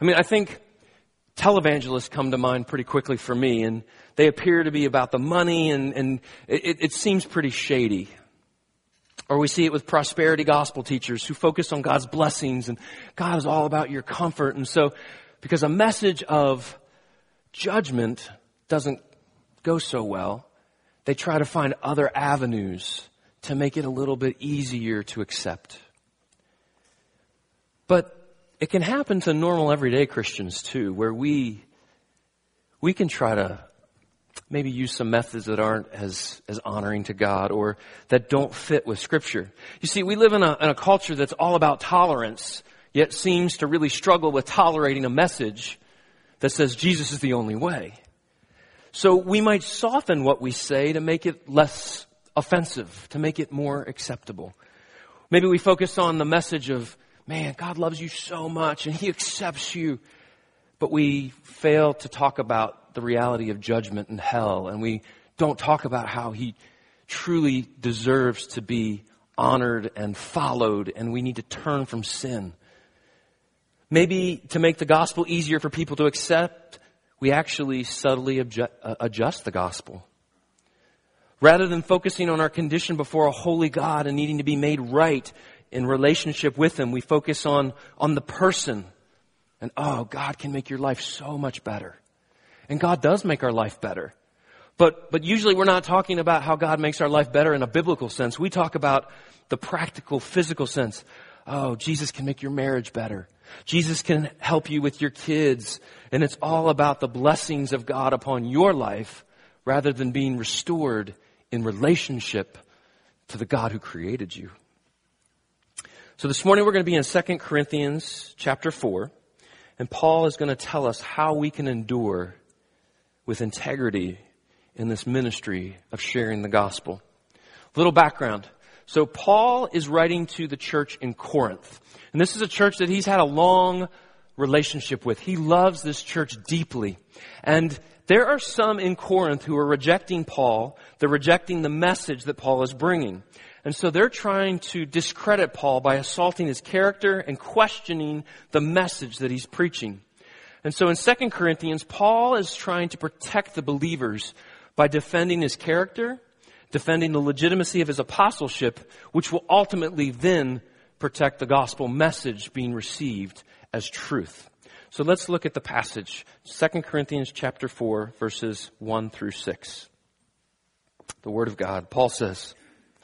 I mean, I think televangelists come to mind pretty quickly for me, and they appear to be about the money, and, and it, it seems pretty shady. Or we see it with prosperity gospel teachers who focus on God's blessings and God is all about your comfort. And so, because a message of judgment doesn't go so well, they try to find other avenues to make it a little bit easier to accept. But it can happen to normal everyday Christians too, where we, we can try to maybe use some methods that aren't as, as honoring to God or that don't fit with scripture. You see, we live in a, in a culture that's all about tolerance, yet seems to really struggle with tolerating a message that says Jesus is the only way. So we might soften what we say to make it less offensive, to make it more acceptable. Maybe we focus on the message of, man, God loves you so much and He accepts you. But we fail to talk about the reality of judgment and hell, and we don't talk about how He truly deserves to be honored and followed, and we need to turn from sin. Maybe to make the gospel easier for people to accept, we actually subtly uh, adjust the gospel. Rather than focusing on our condition before a holy God and needing to be made right in relationship with Him, we focus on, on the person. And oh, God can make your life so much better. And God does make our life better. But, but usually we're not talking about how God makes our life better in a biblical sense. We talk about the practical, physical sense. Oh, Jesus can make your marriage better. Jesus can help you with your kids. And it's all about the blessings of God upon your life rather than being restored in relationship to the God who created you. So this morning we're going to be in 2 Corinthians chapter 4, and Paul is going to tell us how we can endure with integrity in this ministry of sharing the gospel. Little background. So Paul is writing to the church in Corinth. And this is a church that he's had a long relationship with. He loves this church deeply. And there are some in Corinth who are rejecting Paul. They're rejecting the message that Paul is bringing. And so they're trying to discredit Paul by assaulting his character and questioning the message that he's preaching. And so in 2 Corinthians, Paul is trying to protect the believers by defending his character, defending the legitimacy of his apostleship, which will ultimately then protect the gospel message being received as truth. So let's look at the passage. 2 Corinthians chapter 4 verses 1 through 6. The word of God. Paul says,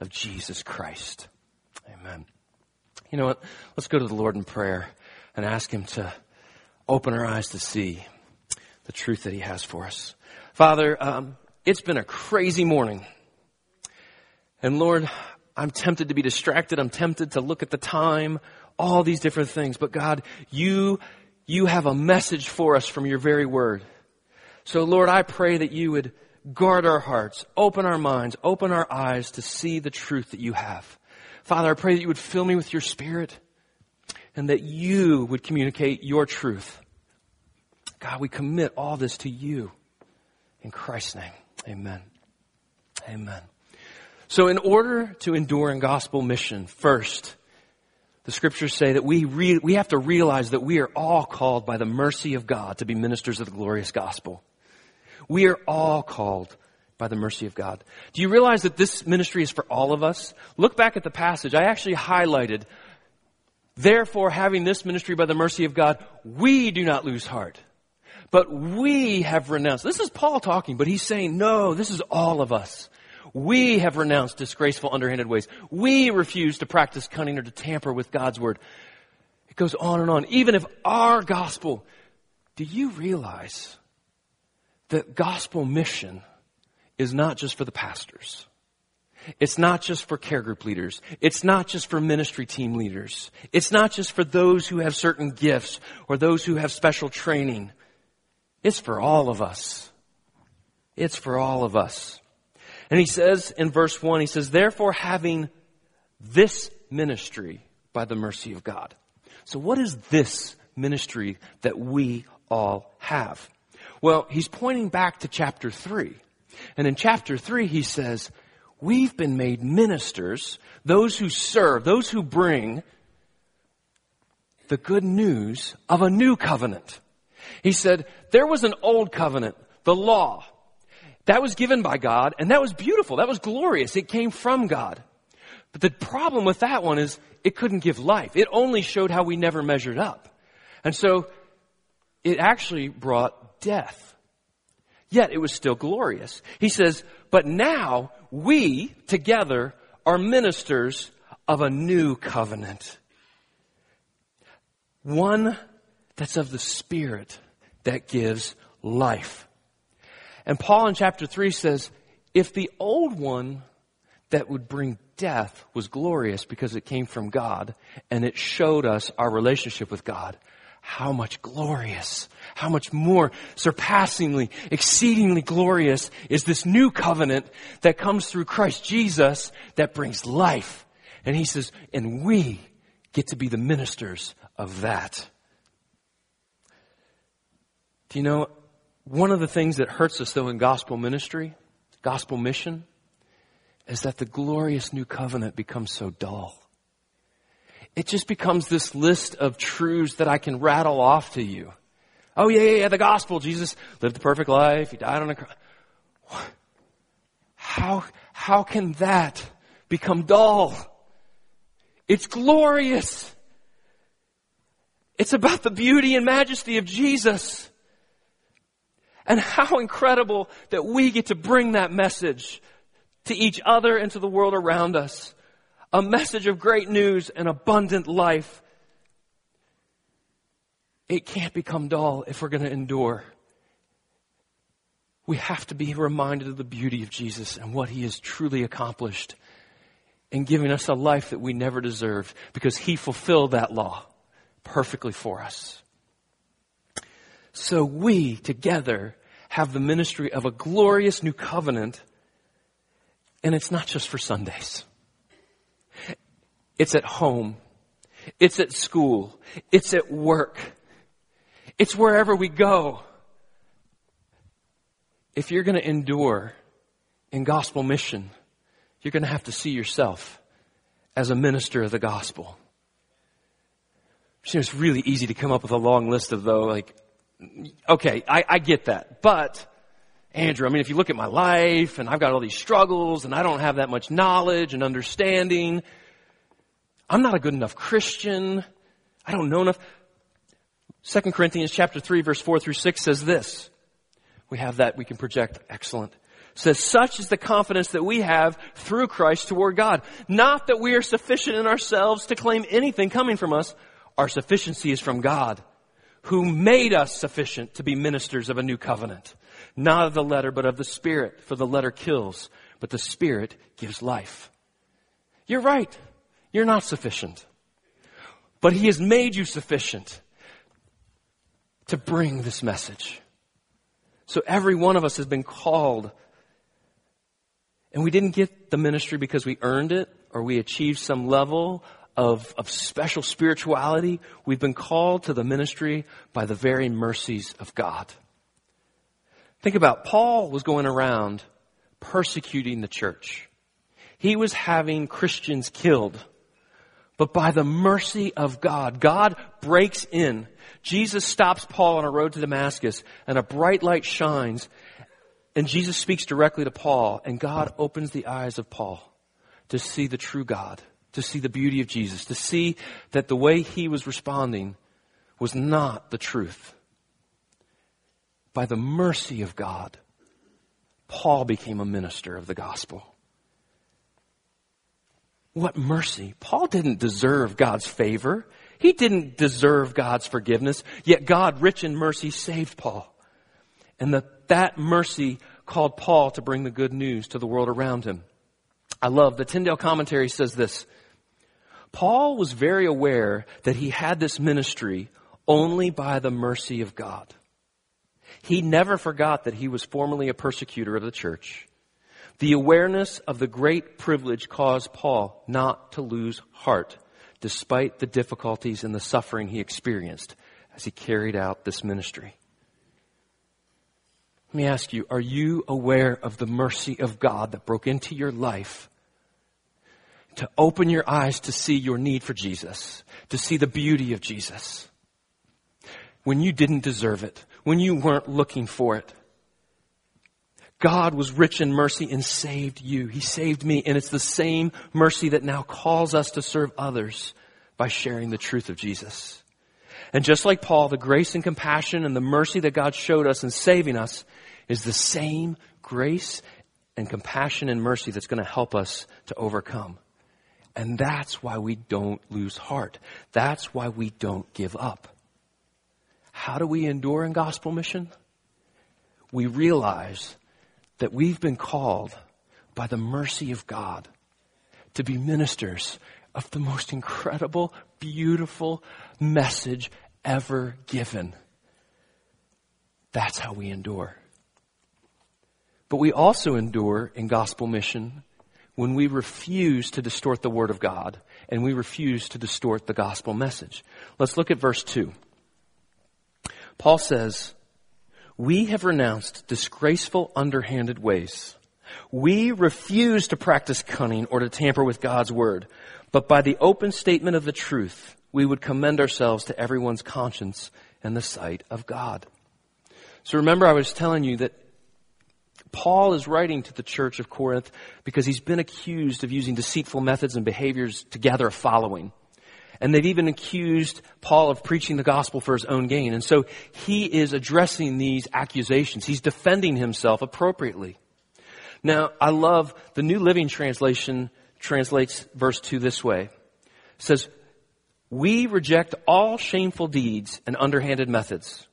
of Jesus Christ. Amen. You know what? Let's go to the Lord in prayer and ask Him to open our eyes to see the truth that He has for us. Father, um, it's been a crazy morning. And Lord, I'm tempted to be distracted. I'm tempted to look at the time, all these different things. But God, you you have a message for us from your very word. So Lord, I pray that you would guard our hearts, open our minds, open our eyes to see the truth that you have. Father, I pray that you would fill me with your spirit and that you would communicate your truth. God, we commit all this to you. In Christ's name, amen. Amen. So in order to endure in gospel mission, first, the scriptures say that we, re- we have to realize that we are all called by the mercy of God to be ministers of the glorious gospel. We are all called by the mercy of God. Do you realize that this ministry is for all of us? Look back at the passage. I actually highlighted, therefore having this ministry by the mercy of God, we do not lose heart. But we have renounced. This is Paul talking, but he's saying, no, this is all of us. We have renounced disgraceful, underhanded ways. We refuse to practice cunning or to tamper with God's word. It goes on and on. Even if our gospel, do you realize that gospel mission is not just for the pastors? It's not just for care group leaders. It's not just for ministry team leaders. It's not just for those who have certain gifts or those who have special training. It's for all of us. It's for all of us. And he says in verse 1, he says, therefore having this ministry by the mercy of God. So what is this ministry that we all have? Well, he's pointing back to chapter 3. And in chapter 3 he says, we've been made ministers, those who serve, those who bring the good news of a new covenant. He said, there was an old covenant, the law. That was given by God, and that was beautiful. That was glorious. It came from God. But the problem with that one is it couldn't give life. It only showed how we never measured up. And so it actually brought death. Yet it was still glorious. He says, but now we together are ministers of a new covenant. One that's of the Spirit that gives life. And Paul in chapter 3 says, if the old one that would bring death was glorious because it came from God and it showed us our relationship with God, how much glorious, how much more surpassingly, exceedingly glorious is this new covenant that comes through Christ Jesus that brings life. And he says, and we get to be the ministers of that. Do you know, one of the things that hurts us though in gospel ministry, gospel mission, is that the glorious new covenant becomes so dull. It just becomes this list of truths that I can rattle off to you. Oh yeah, yeah, yeah, the gospel. Jesus lived the perfect life. He died on a cross. How, how can that become dull? It's glorious. It's about the beauty and majesty of Jesus. And how incredible that we get to bring that message to each other and to the world around us. A message of great news and abundant life. It can't become dull if we're going to endure. We have to be reminded of the beauty of Jesus and what he has truly accomplished in giving us a life that we never deserved because he fulfilled that law perfectly for us. So we together have the ministry of a glorious new covenant, and it's not just for Sundays. It's at home. It's at school. It's at work. It's wherever we go. If you're going to endure in gospel mission, you're going to have to see yourself as a minister of the gospel. It's really easy to come up with a long list of though, like, okay, I, I get that. But, Andrew, I mean, if you look at my life and I've got all these struggles and I don't have that much knowledge and understanding, I'm not a good enough Christian. I don't know enough. 2 Corinthians chapter 3 verse 4 through 6 says this. We have that we can project. Excellent. says, such is the confidence that we have through Christ toward God. Not that we are sufficient in ourselves to claim anything coming from us. Our sufficiency is from God who made us sufficient to be ministers of a new covenant. Not of the letter, but of the Spirit. For the letter kills, but the Spirit gives life. You're right. You're not sufficient. But He has made you sufficient to bring this message. So every one of us has been called. And we didn't get the ministry because we earned it or we achieved some level of, of special spirituality. We've been called to the ministry by the very mercies of God. Think about Paul was going around persecuting the church. He was having Christians killed. But by the mercy of God, God breaks in. Jesus stops Paul on a road to Damascus and a bright light shines and Jesus speaks directly to Paul and God opens the eyes of Paul to see the true God to see the beauty of Jesus, to see that the way he was responding was not the truth. by the mercy of God, Paul became a minister of the gospel. What mercy. Paul didn't deserve God's favor. He didn't deserve God's forgiveness, yet God, rich in mercy, saved Paul. And that, that mercy called Paul to bring the good news to the world around him. I love the Tyndale commentary says this. Paul was very aware that he had this ministry only by the mercy of God. He never forgot that he was formerly a persecutor of the church. The awareness of the great privilege caused Paul not to lose heart despite the difficulties and the suffering he experienced as he carried out this ministry. Let me ask you, are you aware of the mercy of God that broke into your life to open your eyes to see your need for Jesus, to see the beauty of Jesus? When you didn't deserve it, when you weren't looking for it. God was rich in mercy and saved you. He saved me. And it's the same mercy that now calls us to serve others by sharing the truth of Jesus. And just like Paul, the grace and compassion and the mercy that God showed us in saving us is the same grace and compassion and mercy that's going to help us to overcome. And that's why we don't lose heart. That's why we don't give up. How do we endure in gospel mission? We realize that we've been called by the mercy of God to be ministers of the most incredible, beautiful message ever given. That's how we endure. But we also endure in gospel mission when we refuse to distort the word of God and we refuse to distort the gospel message. Let's look at verse 2. Paul says, we have renounced disgraceful, underhanded ways. We refuse to practice cunning or to tamper with God's word, but by the open statement of the truth, we would commend ourselves to everyone's conscience and the sight of God. So remember I was telling you that Paul is writing to the church of Corinth because he's been accused of using deceitful methods and behaviors to gather a following. And they've even accused Paul of preaching the gospel for his own gain. And so he is addressing these accusations. He's defending himself appropriately. Now, I love the New Living Translation translates verse 2 this way. It says, We reject all shameful deeds and underhanded methods.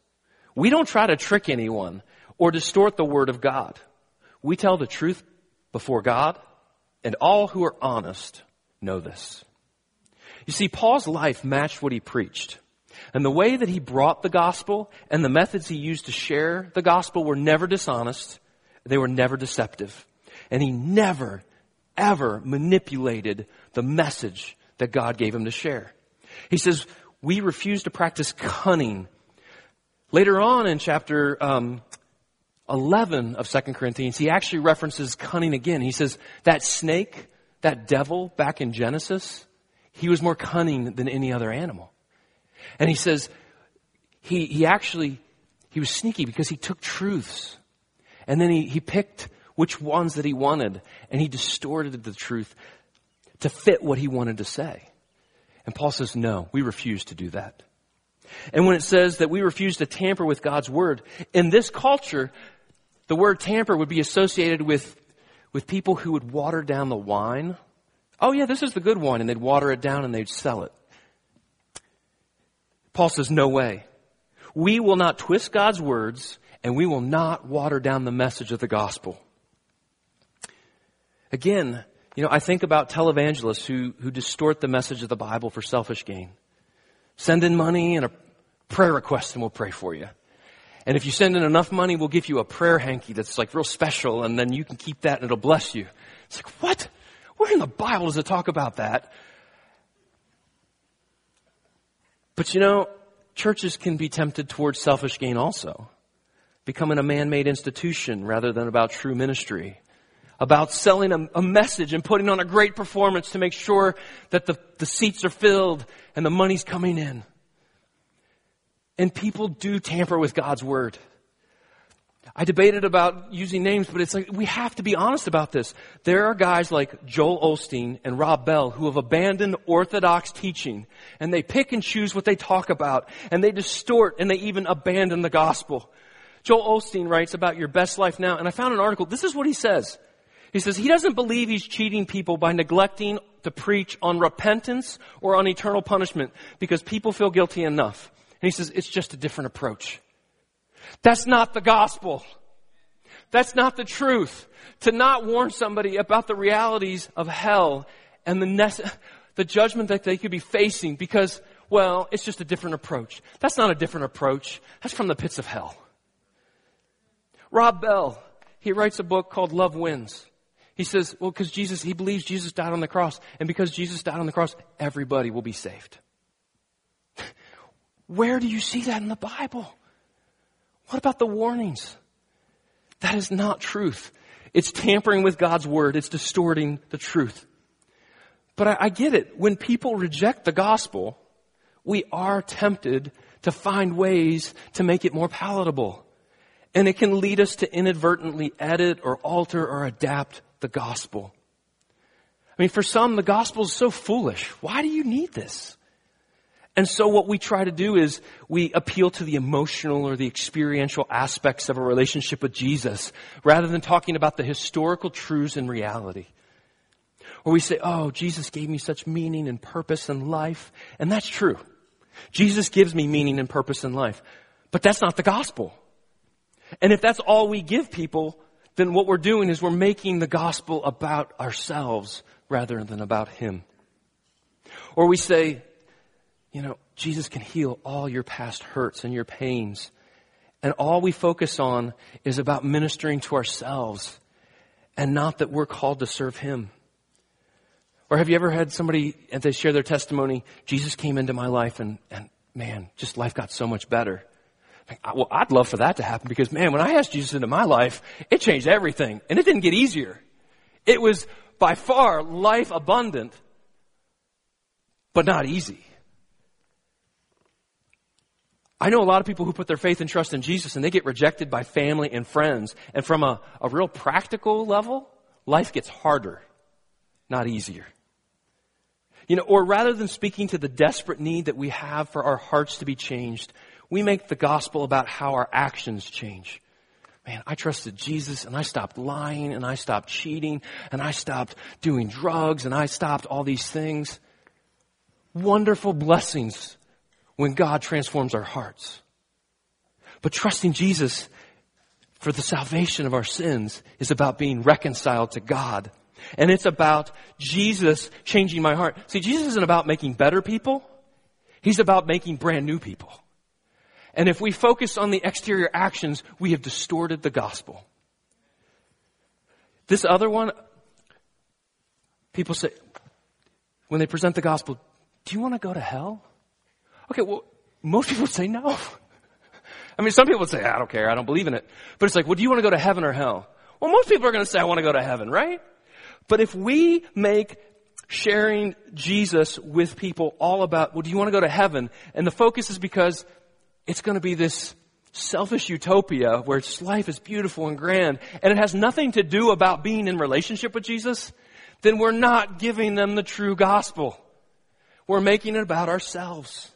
We don't try to trick anyone or distort the word of God. We tell the truth before God, and all who are honest know this. You see, Paul's life matched what he preached. And the way that he brought the gospel and the methods he used to share the gospel were never dishonest. They were never deceptive. And he never, ever manipulated the message that God gave him to share. He says, we refuse to practice cunning. Later on in chapter um, 11 of 2 Corinthians, he actually references cunning again. He says, that snake, that devil back in Genesis, he was more cunning than any other animal. And he says, he, he actually, he was sneaky because he took truths. And then he, he picked which ones that he wanted and he distorted the truth to fit what he wanted to say. And Paul says, no, we refuse to do that. And when it says that we refuse to tamper with God's word, in this culture, the word tamper would be associated with, with people who would water down the wine Oh yeah, this is the good wine, and they'd water it down and they'd sell it. Paul says, no way. We will not twist God's words and we will not water down the message of the gospel. Again, you know, I think about televangelists who, who distort the message of the Bible for selfish gain. Send in money and a prayer request and we'll pray for you. And if you send in enough money, we'll give you a prayer hanky that's like real special and then you can keep that and it'll bless you. It's like, what? Where in the Bible does it talk about that? But you know, churches can be tempted towards selfish gain also. Becoming a man-made institution rather than about true ministry. About selling a, a, message and putting on a great performance to make sure that the, the seats are filled and the money's coming in. And people do tamper with God's word. I debated about using names, but it's like, we have to be honest about this. There are guys like Joel Osteen and Rob Bell who have abandoned orthodox teaching and they pick and choose what they talk about and they distort and they even abandon the gospel Joel Osteen writes about your best life now, and I found an article. This is what he says. He says he doesn't believe he's cheating people by neglecting to preach on repentance or on eternal punishment because people feel guilty enough. And he says it's just a different approach. That's not the gospel. That's not the truth. To not warn somebody about the realities of hell and the, nece- the judgment that they could be facing because, well, it's just a different approach. That's not a different approach. That's from the pits of hell. Rob Bell, he writes a book called Love Wins. He says, well, because Jesus, he believes Jesus died on the cross. And because Jesus died on the cross, everybody will be saved. Where do you see that in the Bible? What about the warnings? That is not truth. It's tampering with God's word. It's distorting the truth. But I, I, get it. When people reject the gospel, we are tempted to find ways to make it more palatable. And it can lead us to inadvertently edit or alter or adapt the gospel. I mean, for some, the gospel is so foolish. Why do you need this? And so what we try to do is we appeal to the emotional or the experiential aspects of a relationship with Jesus rather than talking about the historical truths and reality. Or we say, oh, Jesus gave me such meaning and purpose and life. And that's true. Jesus gives me meaning and purpose in life. But that's not the gospel. And if that's all we give people, then what we're doing is we're making the gospel about ourselves rather than about Him. Or we say, you know, Jesus can heal all your past hurts and your pains. And all we focus on is about ministering to ourselves and not that we're called to serve Him. Or have you ever had somebody, and they share their testimony, Jesus came into my life and, and man, just life got so much better. Well, I'd love for that to happen because man, when I asked Jesus into my life, it changed everything and it didn't get easier. It was by far life abundant, but not easy. I know a lot of people who put their faith and trust in Jesus and they get rejected by family and friends. And from a, a real practical level, life gets harder, not easier. You know, or rather than speaking to the desperate need that we have for our hearts to be changed, we make the gospel about how our actions change. Man, I trusted Jesus and I stopped lying and I stopped cheating and I stopped doing drugs and I stopped all these things. Wonderful blessings when God transforms our hearts. But trusting Jesus for the salvation of our sins is about being reconciled to God. And it's about Jesus changing my heart. See, Jesus isn't about making better people. He's about making brand new people. And if we focus on the exterior actions, we have distorted the gospel. This other one, people say, when they present the gospel, do you want to go to hell? Okay, well, most people say no. I mean, some people would say, I don't care, I don't believe in it. But it's like, well, do you want to go to heaven or hell? Well, most people are going to say, I want to go to heaven, right? But if we make sharing Jesus with people all about, well, do you want to go to heaven? And the focus is because it's going to be this selfish utopia where life is beautiful and grand and it has nothing to do about being in relationship with Jesus, then we're not giving them the true gospel. We're making it about ourselves.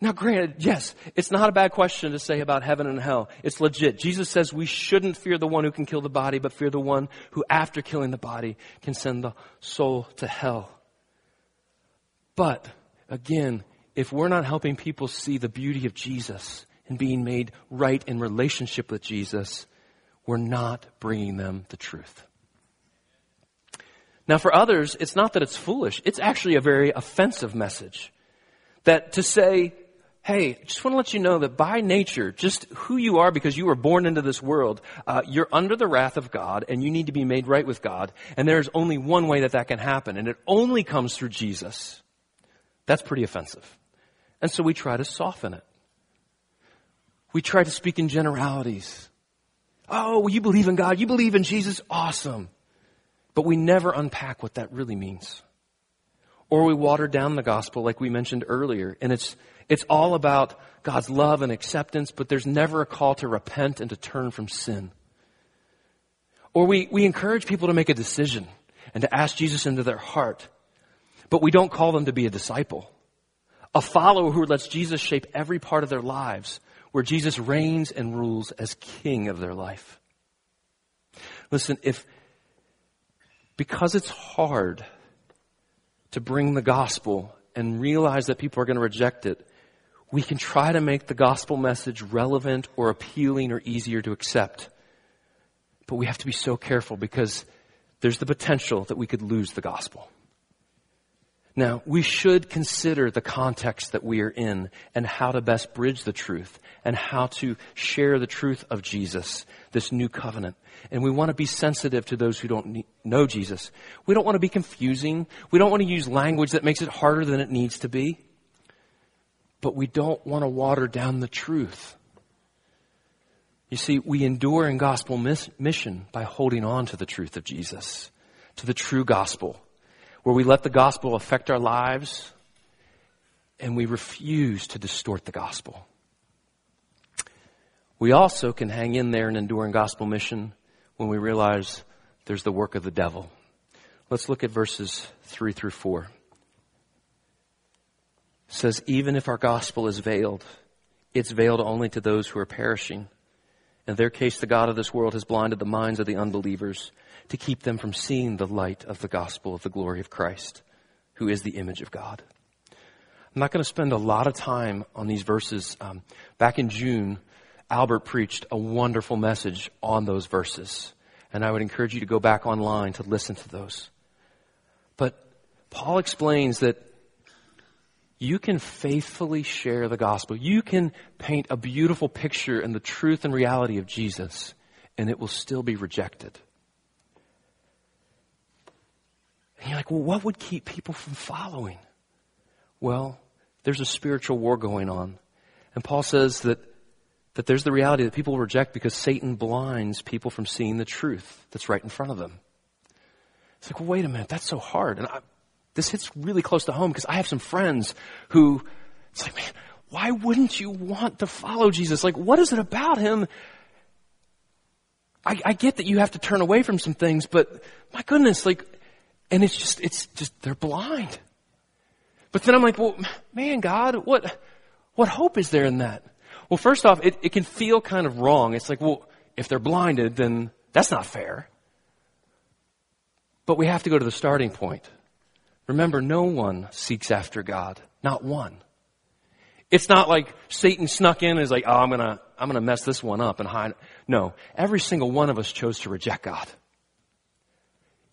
Now granted, yes, it's not a bad question to say about heaven and hell. It's legit. Jesus says we shouldn't fear the one who can kill the body, but fear the one who after killing the body can send the soul to hell. But, again, if we're not helping people see the beauty of Jesus and being made right in relationship with Jesus, we're not bringing them the truth. Now for others, it's not that it's foolish. It's actually a very offensive message. That to say, hey, just want to let you know that by nature, just who you are because you were born into this world, uh, you're under the wrath of God and you need to be made right with God. And there's only one way that that can happen and it only comes through Jesus. That's pretty offensive. And so we try to soften it. We try to speak in generalities. Oh, well, you believe in God. You believe in Jesus. Awesome. But we never unpack what that really means. Or we water down the gospel like we mentioned earlier. And it's, it's all about God's love and acceptance, but there's never a call to repent and to turn from sin. Or we, we encourage people to make a decision and to ask Jesus into their heart, but we don't call them to be a disciple a follower who lets Jesus shape every part of their lives. where Jesus reigns and rules as king of their life. Listen, if, because it's hard to bring the gospel and realize that people are going to reject it, we can try to make the gospel message relevant or appealing or easier to accept. But we have to be so careful because there's the potential that we could lose the gospel. Now, we should consider the context that we are in and how to best bridge the truth and how to share the truth of Jesus, this new covenant. And we want to be sensitive to those who don't know Jesus. We don't want to be confusing. We don't want to use language that makes it harder than it needs to be. But we don't want to water down the truth. You see, we endure in gospel mission by holding on to the truth of Jesus, to the true gospel where we let the gospel affect our lives and we refuse to distort the gospel. We also can hang in there and endure in gospel mission when we realize there's the work of the devil. Let's look at verses 3 through 4. Says, Even if our gospel is veiled, it's veiled only to those who are perishing. In their case, the God of this world has blinded the minds of the unbelievers to keep them from seeing the light of the gospel of the glory of Christ, who is the image of God. I'm not going to spend a lot of time on these verses. Um, back in June, Albert preached a wonderful message on those verses. And I would encourage you to go back online to listen to those. But Paul explains that you can faithfully share the gospel. You can paint a beautiful picture in the truth and reality of Jesus, and it will still be rejected. And you're like, well, what would keep people from following? Well, there's a spiritual war going on. And Paul says that, that there's the reality that people reject because Satan blinds people from seeing the truth that's right in front of them. It's like, well, wait a minute, that's so hard. And I, this hits really close to home because I have some friends who, it's like, man, why wouldn't you want to follow Jesus? Like, what is it about him? I, I get that you have to turn away from some things, but my goodness, like, and it's just, it's just, they're blind. But then I'm like, well, man, God, what, what hope is there in that? Well, first off, it, it can feel kind of wrong. It's like, well, if they're blinded, then that's not fair. But we have to go to the starting point. Remember, no one seeks after God. Not one. It's not like Satan snuck in and is like, oh, I'm gonna, I'm gonna mess this one up and hide. No. Every single one of us chose to reject God.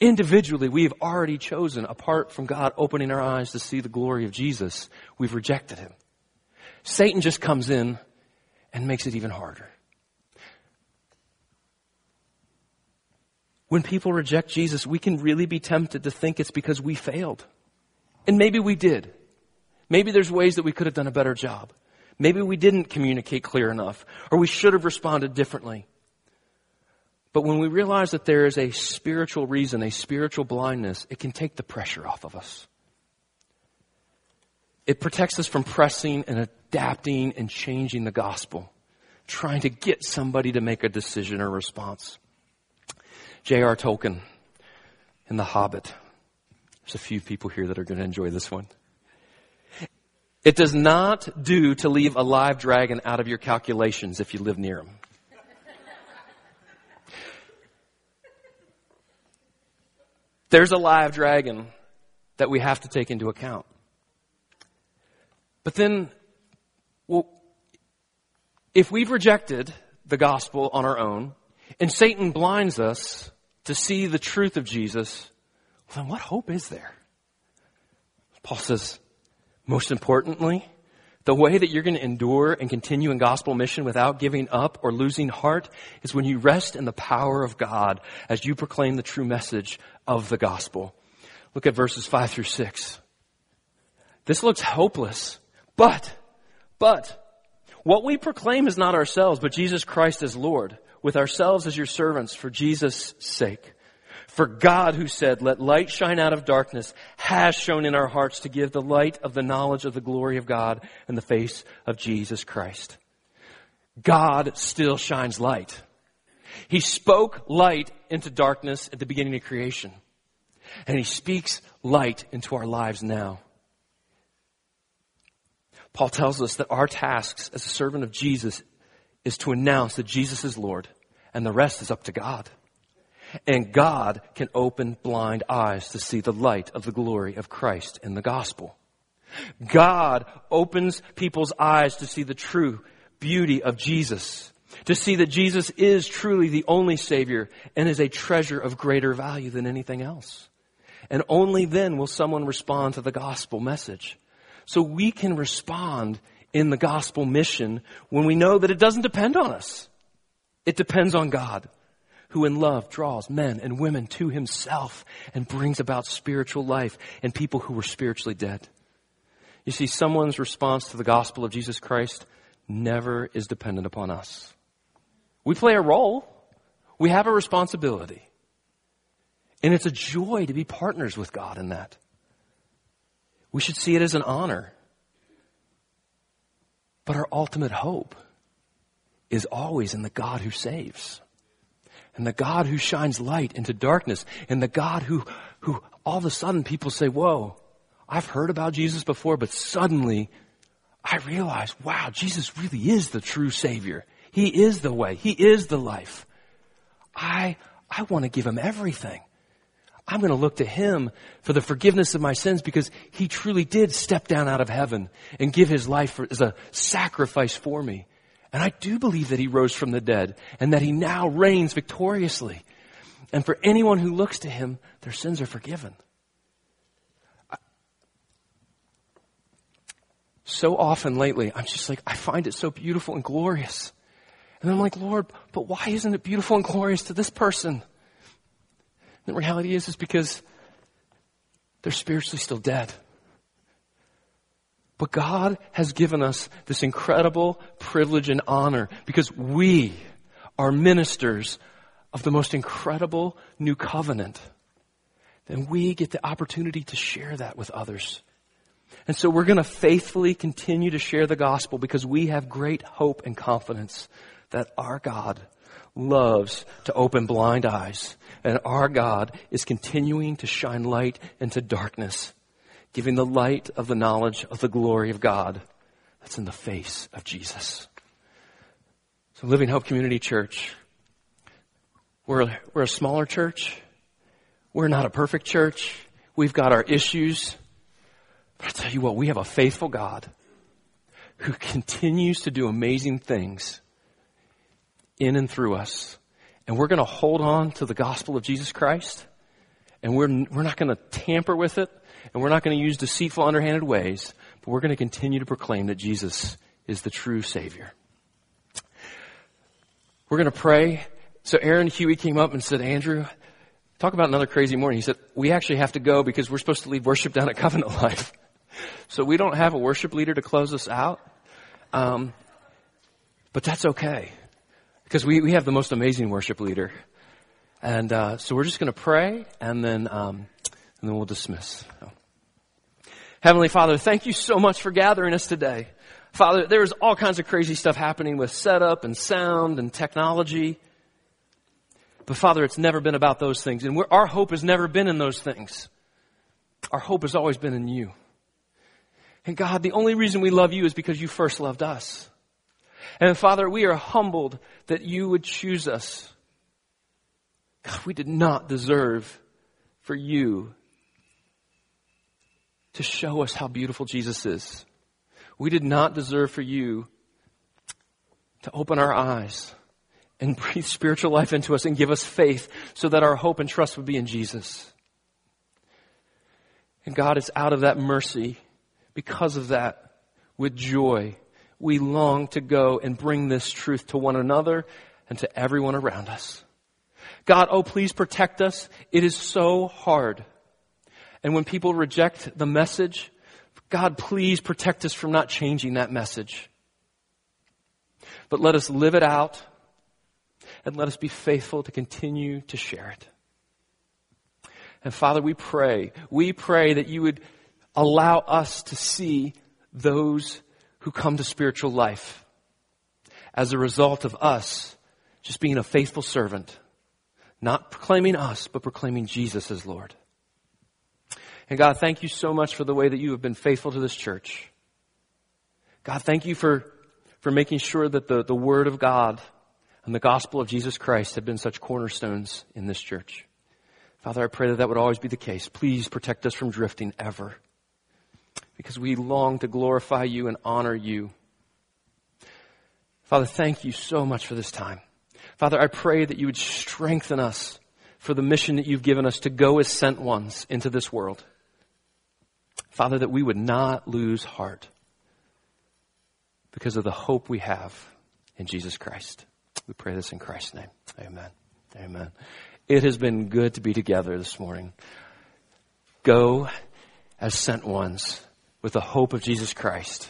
Individually, we have already chosen, apart from God opening our eyes to see the glory of Jesus, we've rejected Him. Satan just comes in and makes it even harder. When people reject Jesus, we can really be tempted to think it's because we failed. And maybe we did. Maybe there's ways that we could have done a better job. Maybe we didn't communicate clear enough, or we should have responded differently. But when we realize that there is a spiritual reason, a spiritual blindness, it can take the pressure off of us. It protects us from pressing and adapting and changing the gospel, trying to get somebody to make a decision or response. J.R. Tolkien in The Hobbit. There's a few people here that are going to enjoy this one. It does not do to leave a live dragon out of your calculations if you live near him. There's a live dragon that we have to take into account. But then, well, if we've rejected the gospel on our own, and Satan blinds us to see the truth of Jesus, well, then what hope is there? Paul says, most importantly, the way that you're going to endure and continue in gospel mission without giving up or losing heart is when you rest in the power of God as you proclaim the true message of the gospel. Look at verses 5 through 6. This looks hopeless, but, but, what we proclaim is not ourselves, but Jesus Christ as Lord, with ourselves as your servants for Jesus' sake. For God who said, let light shine out of darkness has shone in our hearts to give the light of the knowledge of the glory of God in the face of Jesus Christ. God still shines light. He spoke light into darkness at the beginning of creation. And he speaks light into our lives now. Paul tells us that our tasks as a servant of Jesus is to announce that Jesus is Lord and the rest is up to God. And God can open blind eyes to see the light of the glory of Christ in the gospel. God opens people's eyes to see the true beauty of Jesus, to see that Jesus is truly the only Savior and is a treasure of greater value than anything else. And only then will someone respond to the gospel message. So we can respond in the gospel mission when we know that it doesn't depend on us. It depends on God, who in love draws men and women to himself and brings about spiritual life and people who were spiritually dead. You see, someone's response to the gospel of Jesus Christ never is dependent upon us. We play a role. We have a responsibility. And it's a joy to be partners with God in that. We should see it as an honor. But our ultimate hope is always in the God who saves. And the God who shines light into darkness. And the God who, who all of a sudden people say, whoa, I've heard about Jesus before, but suddenly I realize, wow, Jesus really is the true Savior. He is the way. He is the life. I, I want to give Him everything. I'm going to look to Him for the forgiveness of my sins because He truly did step down out of heaven and give His life for, as a sacrifice for me. And I do believe that He rose from the dead and that He now reigns victoriously. And for anyone who looks to Him, their sins are forgiven. so often lately, I'm just like, I find it so beautiful and glorious. And I'm like, Lord, but why isn't it beautiful and glorious to this person? And the reality is, is because they're spiritually still dead. But God has given us this incredible privilege and honor because we are ministers of the most incredible new covenant. Then we get the opportunity to share that with others. And so we're going to faithfully continue to share the gospel because we have great hope and confidence that our God loves to open blind eyes and our God is continuing to shine light into darkness, giving the light of the knowledge of the glory of God that's in the face of Jesus. So Living Hope Community Church, we're, we're a smaller church. We're not a perfect church. We've got our issues. But I tell you what, we have a faithful God who continues to do amazing things in and through us. And we're going to hold on to the gospel of Jesus Christ. And we're, we're not going to tamper with it. And we're not going to use deceitful, underhanded ways. But we're going to continue to proclaim that Jesus is the true Savior. We're going to pray. So Aaron Huey came up and said, Andrew, talk about another crazy morning. He said, we actually have to go because we're supposed to lead worship down at Covenant Life. So we don't have a worship leader to close us out. Um, but that's okay because we, we have the most amazing worship leader. And uh, so we're just going to pray and then, um, and then we'll dismiss. Heavenly Father, thank you so much for gathering us today. Father, there's all kinds of crazy stuff happening with setup and sound and technology. But Father, it's never been about those things. And our hope has never been in those things. Our hope has always been in you. And God, the only reason we love you is because you first loved us. And Father, we are humbled that you would choose us. God, we did not deserve for you to show us how beautiful Jesus is. We did not deserve for you to open our eyes and breathe spiritual life into us and give us faith so that our hope and trust would be in Jesus. And God, it's out of that mercy because of that, with joy, we long to go and bring this truth to one another and to everyone around us. God, oh, please protect us. It is so hard. And when people reject the message, God, please protect us from not changing that message. But let us live it out and let us be faithful to continue to share it. And Father, we pray, we pray that you would allow us to see those who come to spiritual life as a result of us just being a faithful servant, not proclaiming us, but proclaiming Jesus as Lord. And God, thank you so much for the way that you have been faithful to this church. God, thank you for, for making sure that the, the Word of God and the gospel of Jesus Christ have been such cornerstones in this church. Father, I pray that that would always be the case. Please protect us from drifting ever because we long to glorify you and honor you. Father, thank you so much for this time. Father, I pray that you would strengthen us for the mission that you've given us to go as sent ones into this world. Father, that we would not lose heart because of the hope we have in Jesus Christ. We pray this in Christ's name. Amen. Amen. It has been good to be together this morning. Go as sent ones with the hope of Jesus Christ